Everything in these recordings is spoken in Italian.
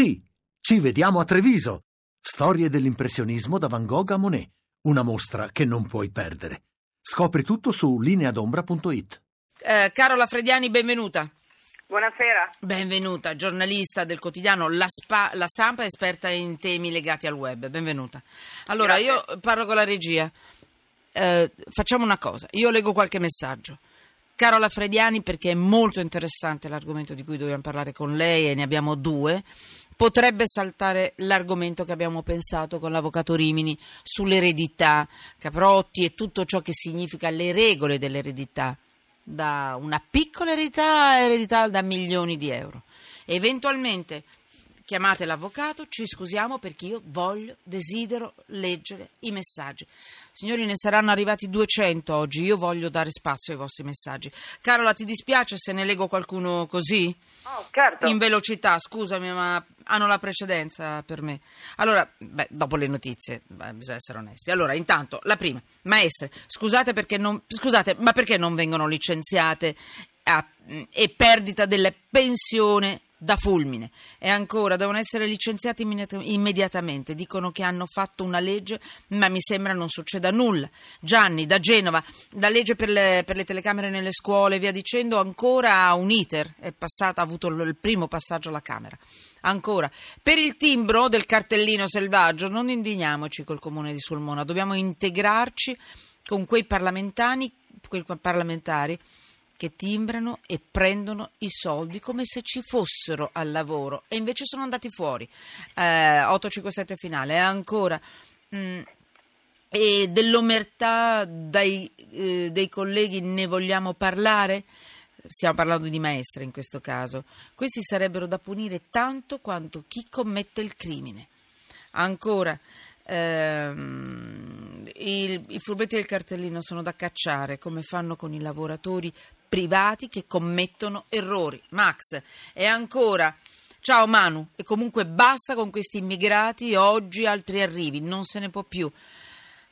Sì, ci vediamo a Treviso. Storie dell'impressionismo da Van Gogh a Monet. Una mostra che non puoi perdere. Scopri tutto su lineadombra.it. Eh, Carola Frediani, benvenuta. Buonasera. Benvenuta, giornalista del quotidiano La, Spa- La Stampa, esperta in temi legati al web. Benvenuta. Allora, Grazie. io parlo con la regia. Eh, facciamo una cosa, io leggo qualche messaggio. Carola Frediani, perché è molto interessante l'argomento di cui dobbiamo parlare con lei e ne abbiamo due, potrebbe saltare l'argomento che abbiamo pensato con l'avvocato Rimini sull'eredità, Caprotti e tutto ciò che significa le regole dell'eredità, da una piccola eredità a eredità da milioni di euro. Eventualmente chiamate l'avvocato, ci scusiamo perché io voglio, desidero leggere i messaggi. Signori, ne saranno arrivati 200 oggi, io voglio dare spazio ai vostri messaggi. Carola, ti dispiace se ne leggo qualcuno così? Oh, certo. In velocità, scusami, ma hanno la precedenza per me. Allora, beh, dopo le notizie, beh, bisogna essere onesti. Allora, intanto, la prima, maestre, scusate, perché non, scusate ma perché non vengono licenziate a- e perdita delle pensione da fulmine. E ancora devono essere licenziati immediat- immediatamente. Dicono che hanno fatto una legge ma mi sembra non succeda nulla. Gianni da Genova la legge per le, per le telecamere nelle scuole via dicendo ancora ha un iter. È passata ha avuto il primo passaggio alla Camera. Ancora per il timbro del cartellino selvaggio non indigniamoci col comune di Sulmona. Dobbiamo integrarci con quei parlamentari quei parlamentari che timbrano e prendono i soldi come se ci fossero al lavoro e invece sono andati fuori. Eh, 857 finale, e ancora. mm, e dell'omertà dai, eh, dei colleghi ne vogliamo parlare? Stiamo parlando di maestre in questo caso. Questi sarebbero da punire tanto quanto chi commette il crimine. Ancora, ehm, il- i furbetti del cartellino sono da cacciare come fanno con i lavoratori privati che commettono errori. Max, e ancora. Ciao Manu, e comunque basta con questi immigrati, oggi altri arrivi, non se ne può più.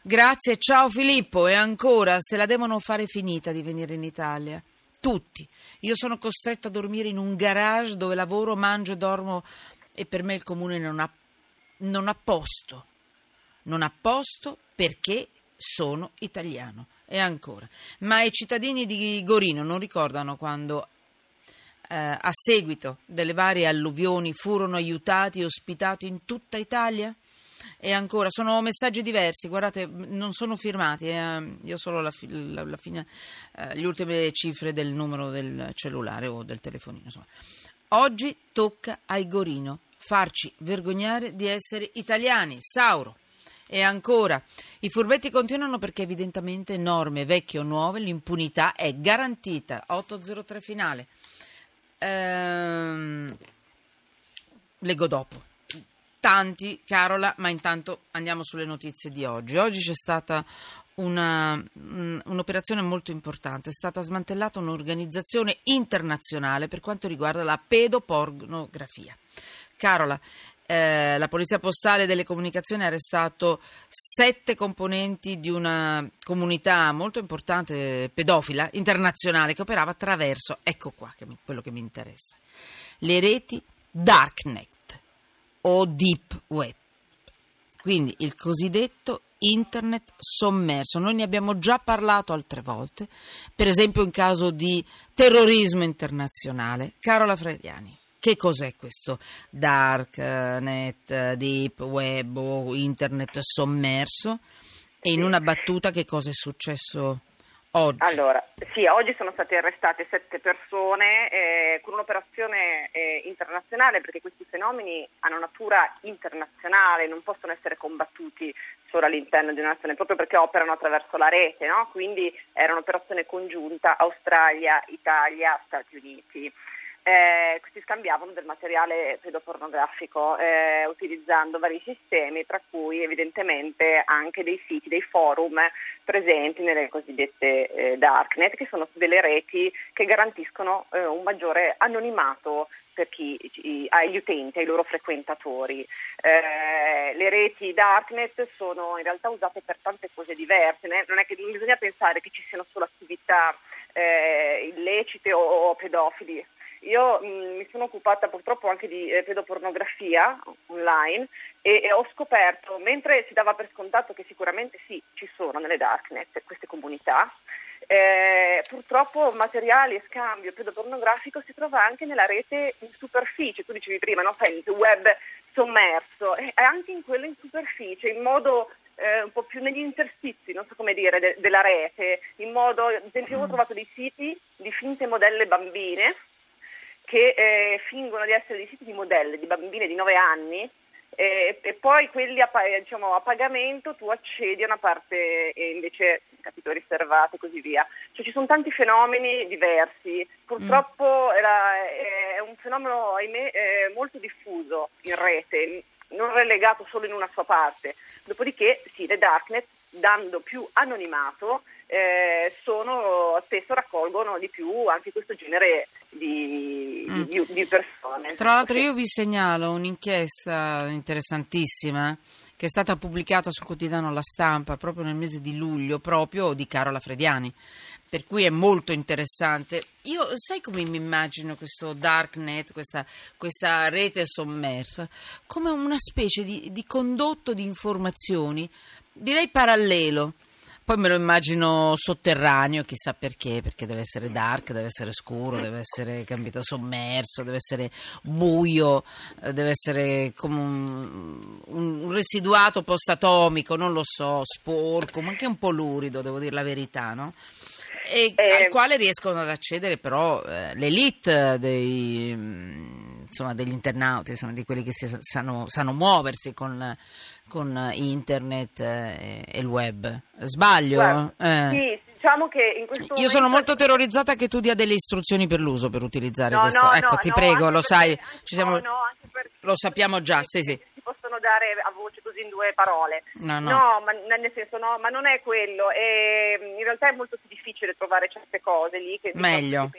Grazie, ciao Filippo, e ancora, se la devono fare finita di venire in Italia. Tutti. Io sono costretto a dormire in un garage dove lavoro, mangio dormo e per me il comune non ha, non ha posto. Non ha posto perché sono italiano. E ancora. Ma i cittadini di Gorino non ricordano quando eh, a seguito delle varie alluvioni furono aiutati e ospitati in tutta Italia? E ancora, sono messaggi diversi, guardate, non sono firmati, eh, io solo la, la- la fine, eh, le ultime cifre del numero del cellulare o del telefonino. Insomma. Oggi tocca ai Gorino farci vergognare di essere italiani. Sauro. E ancora, i furbetti continuano perché evidentemente norme vecchie o nuove, l'impunità è garantita. 803 finale. Ehm, leggo dopo. Tanti, Carola, ma intanto andiamo sulle notizie di oggi. Oggi c'è stata una, un'operazione molto importante, è stata smantellata un'organizzazione internazionale per quanto riguarda la pedopornografia. Carola, eh, la Polizia Postale delle Comunicazioni ha arrestato sette componenti di una comunità molto importante pedofila internazionale che operava attraverso, ecco qua che mi- quello che mi interessa, le reti Darknet o Deep Web. Quindi il cosiddetto internet sommerso. Noi ne abbiamo già parlato altre volte, per esempio in caso di terrorismo internazionale. Carola Frediani, che cos'è questo darknet, deep web o internet sommerso? E in una battuta che cosa è successo oggi? Allora, sì, oggi sono state arrestate sette persone eh, con un'operazione eh, internazionale perché questi fenomeni hanno natura internazionale, non possono essere combattuti solo all'interno di una nazione, proprio perché operano attraverso la rete, no? quindi era un'operazione congiunta Australia, Italia, Stati Uniti. Eh, si scambiavano del materiale pedopornografico eh, utilizzando vari sistemi, tra cui evidentemente anche dei siti, dei forum presenti nelle cosiddette eh, darknet, che sono delle reti che garantiscono eh, un maggiore anonimato per chi, i- agli utenti, ai loro frequentatori. Eh, le reti darknet sono in realtà usate per tante cose diverse, né? non è che non bisogna pensare che ci siano solo attività eh, illecite o, o pedofili io mh, mm, mi sono occupata purtroppo anche di eh, pedopornografia online e, e, ho scoperto, mentre si dava per scontato che sicuramente sì, ci sono nelle darknet queste comunità, eh, purtroppo materiale e scambio pedopornografico si trova anche nella rete in superficie, tu dicevi prima, no? il web sommerso, e anche in quello in superficie, in modo eh, un po' più negli interstizi, non so come dire, de- della rete, in modo, ad esempio, ho mm. trovato dei siti di finte modelle bambine che eh, fingono di essere dei siti di modelle di bambine di 9 anni e, e poi quelli a, diciamo, a, pagamento tu accedi a una parte e invece capito riservata e così via. Cioè, ci sono tanti fenomeni diversi, purtroppo mm. era, è un fenomeno ahimè, molto diffuso in rete, non relegato solo in una sua parte. Dopodiché sì, le darknet, dando più anonimato, eh, sono, spesso raccolgono di più anche questo genere di, mm. di, di persone. Tra l'altro io vi segnalo un'inchiesta interessantissima che è stata pubblicata sul quotidiano La Stampa proprio nel mese di luglio, proprio di Carola Frediani, per cui è molto interessante. Io sai come mi immagino questo darknet, questa, questa rete sommersa, come una specie di, di condotto di informazioni, direi parallelo poi me lo immagino sotterraneo, chissà perché, perché deve essere dark, deve essere scuro, deve essere capito, sommerso, deve essere buio, eh, deve essere come un, un residuato post-atomico, non lo so, sporco, ma anche un po' lurido, devo dire la verità, no? E eh, al quale riescono ad accedere però eh, l'elite dei, insomma, degli internauti, insomma, di quelli che si, sanno, sanno muoversi con con internet eh, e il web. Sbaglio? eh. Sì, diciamo che in questo Io sono molto terrorizzata che tu dia delle istruzioni per l'uso, per utilizzare no, questo. No, ecco, no, ti prego, lo sai, ci siamo... lo sappiamo già, sì, sì Si possono dare a voce così in due parole. No, no. no ma nel senso no, ma non è quello. E, in realtà è molto più difficile trovare certe cose lì che Meglio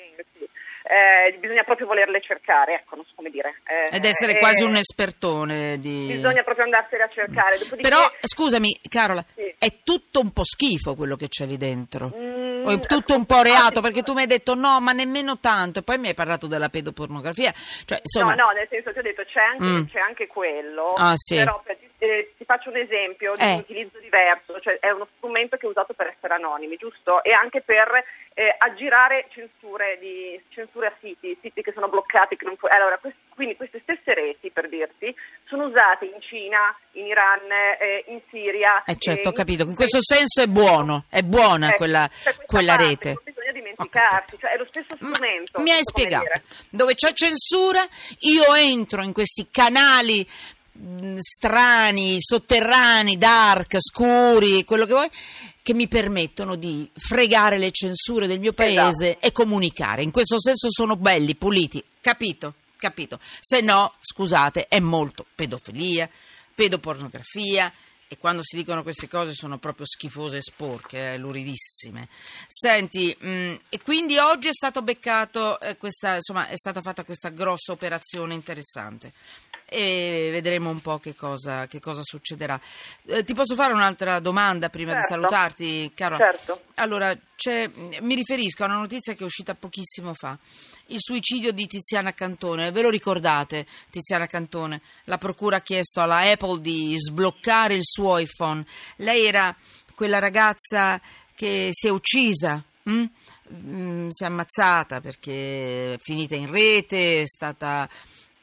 eh, bisogna proprio volerle cercare, ecco, non so come dire. Eh, Ed essere eh, quasi un espertone di... Bisogna proprio andarsene a cercare. Dopodiché... Però, scusami, Carola, sì. è tutto un po' schifo quello che c'è lì dentro. Mm, o è tutto un po' reato, perché tu mi hai detto no, ma nemmeno tanto, e poi mi hai parlato della pedopornografia. Cioè, insomma... No, no, nel senso ti ho detto c'è anche, mm. c'è anche quello, ah, sì. però per eh, ti faccio un esempio di eh. un utilizzo diverso, cioè è uno strumento che è usato per essere anonimi, giusto? E anche per eh, aggirare censure, di, censure, a siti, siti che sono bloccati. Che pu- allora, quest- quindi queste stesse reti, per dirti, sono usate in Cina, in Iran, eh, in Siria. Eh certo, ho capito, in questo senso è buono, è buona ecco, quella, quella parte, rete. Non bisogna dimenticarsi, cioè è lo stesso strumento. Ma mi hai spiegato, dove c'è censura io entro in questi canali strani, sotterranei, dark, scuri, quello che vuoi, che mi permettono di fregare le censure del mio paese esatto. e comunicare. In questo senso sono belli, puliti, capito? Capito? Se no, scusate, è molto pedofilia, pedopornografia, e quando si dicono queste cose sono proprio schifose e sporche, eh, luridissime. Senti, mh, mm, e quindi oggi è stato beccato, eh, questa, insomma, è stata fatta questa grossa operazione interessante e vedremo un po' che cosa, che cosa succederà. Eh, ti posso fare un'altra domanda prima certo. di salutarti, Carola? Certo. Allora, mi riferisco a una notizia che è uscita pochissimo fa, il suicidio di Tiziana Cantone. Ve lo ricordate, Tiziana Cantone? La procura ha chiesto alla Apple di sbloccare il suo iPhone. Lei era quella ragazza che si è uccisa. Hm? si è ammazzata perché è finita in rete, è stata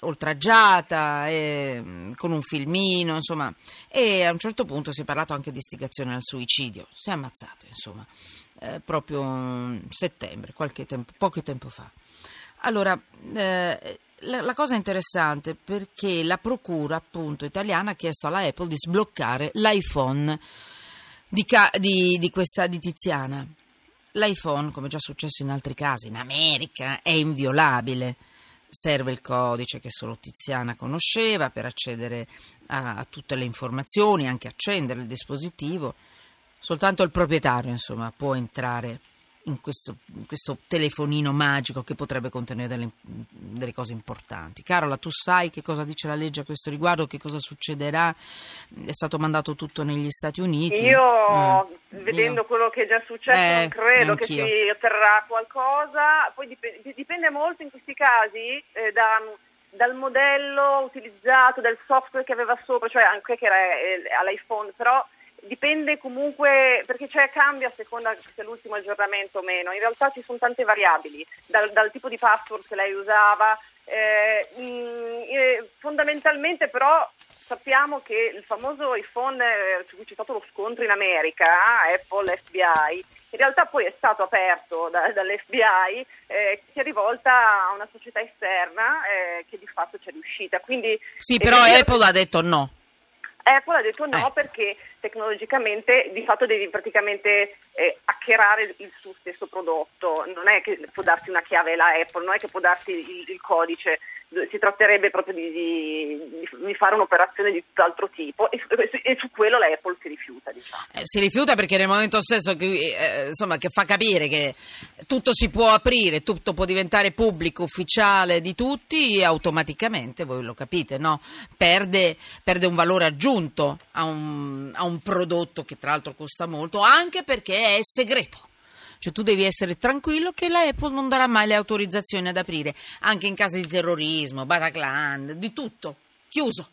oltraggiata, e, mm, con un filmino, insomma, e a un certo punto si è parlato anche di istigazione al suicidio, si è ammazzato, insomma, eh, proprio in settembre, tempo, poco tempo fa. Allora, eh, la, la, cosa è interessante perché la procura appunto italiana ha chiesto alla Apple di sbloccare l'iPhone di, di, di questa di Tiziana. L'iPhone, come già successo in altri casi, in America è inviolabile serve il codice che solo Tiziana conosceva per accedere a, a tutte le informazioni, anche accendere il dispositivo. Soltanto il proprietario, insomma, può entrare in questo, in questo telefonino magico che potrebbe contenere delle, delle, cose importanti. Carola, tu sai che cosa dice la legge a questo riguardo, che cosa succederà? È stato mandato tutto negli Stati Uniti. Io, mm, vedendo io. quello che è già successo, eh, non credo anch'io. che si otterrà qualcosa. Poi dipende, dipende molto in questi casi eh, da dal modello utilizzato, dal software che aveva sopra, cioè anche che era eh, all'iPhone, però dipende comunque perché cioè, cambia a seconda se l'ultimo aggiornamento o meno. In realtà ci sono tante variabili, dal, dal tipo di password che lei usava. Eh, mh, mm, eh, fondamentalmente però sappiamo che il famoso iPhone eh, su cui c'è stato lo scontro in America, Apple, FBI, in realtà poi è stato aperto da, dall'FBI eh, che si è rivolta a una società esterna eh, che di fatto ci è riuscita. Quindi, sì, però Apple ha detto no. Apple ha detto no eh. perché tecnologicamente di fatto devi praticamente eh, hackerare il suo stesso prodotto, non è che può darti una chiave la Apple, non è che può darti il, il codice, si tratterebbe proprio di, di, di, fare un'operazione di tutt'altro tipo e, e, su quello la Apple si rifiuta. Diciamo. Eh, si rifiuta perché nel momento stesso che, eh, insomma, che, fa capire che tutto si può aprire, tutto può diventare pubblico, ufficiale di tutti, automaticamente, voi lo capite, no? perde, perde, un valore aggiunto a un, a un prodotto che tra l'altro costa molto, anche perché è segreto. Cioè tu devi essere tranquillo che la Apple non darà mai le autorizzazioni ad aprire, anche in caso di terrorismo, Bataclan, di tutto. Chiuso.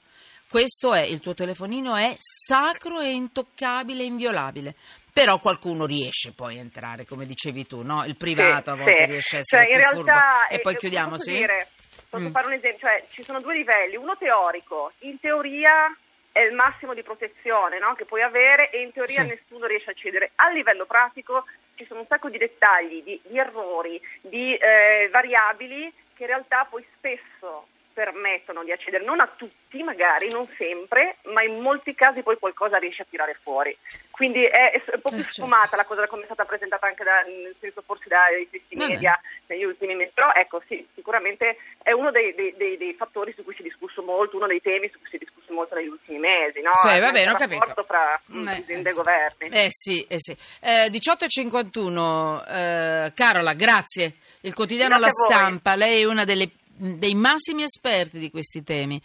Questo è, il tuo telefonino è sacro e intoccabile, inviolabile. Però qualcuno riesce poi a entrare, come dicevi tu, no? Il privato sì, a volte sì. riesce a essere cioè, in realtà, E poi eh, chiudiamo, sì? Dire, posso mm. fare un esempio? Cioè, ci sono due livelli, uno teorico. In teoria è il massimo di protezione no? che puoi avere e in teoria sì. nessuno riesce a accedere. A livello pratico ci sono un sacco di dettagli, di, di errori, di eh, variabili che in realtà poi spesso permettono di accedere non a tutti magari, non sempre, ma in molti casi poi qualcosa riesce a tirare fuori. Quindi è, è un po' più eh, certo. sfumata la cosa come è stata presentata anche da, nel senso forse dai stessi media negli ultimi mesi, però ecco sì, sicuramente è uno dei, dei, dei, dei, fattori su cui si è discusso molto, uno dei temi su cui si è discusso molto negli ultimi mesi, no? Sì, va bene, ho capito. fra mm, eh, aziende e governi. Eh sì, eh sì. Eh, 18.51, eh, Carola, grazie. Il quotidiano grazie La Stampa, lei è una delle dei massimi esperti di questi temi.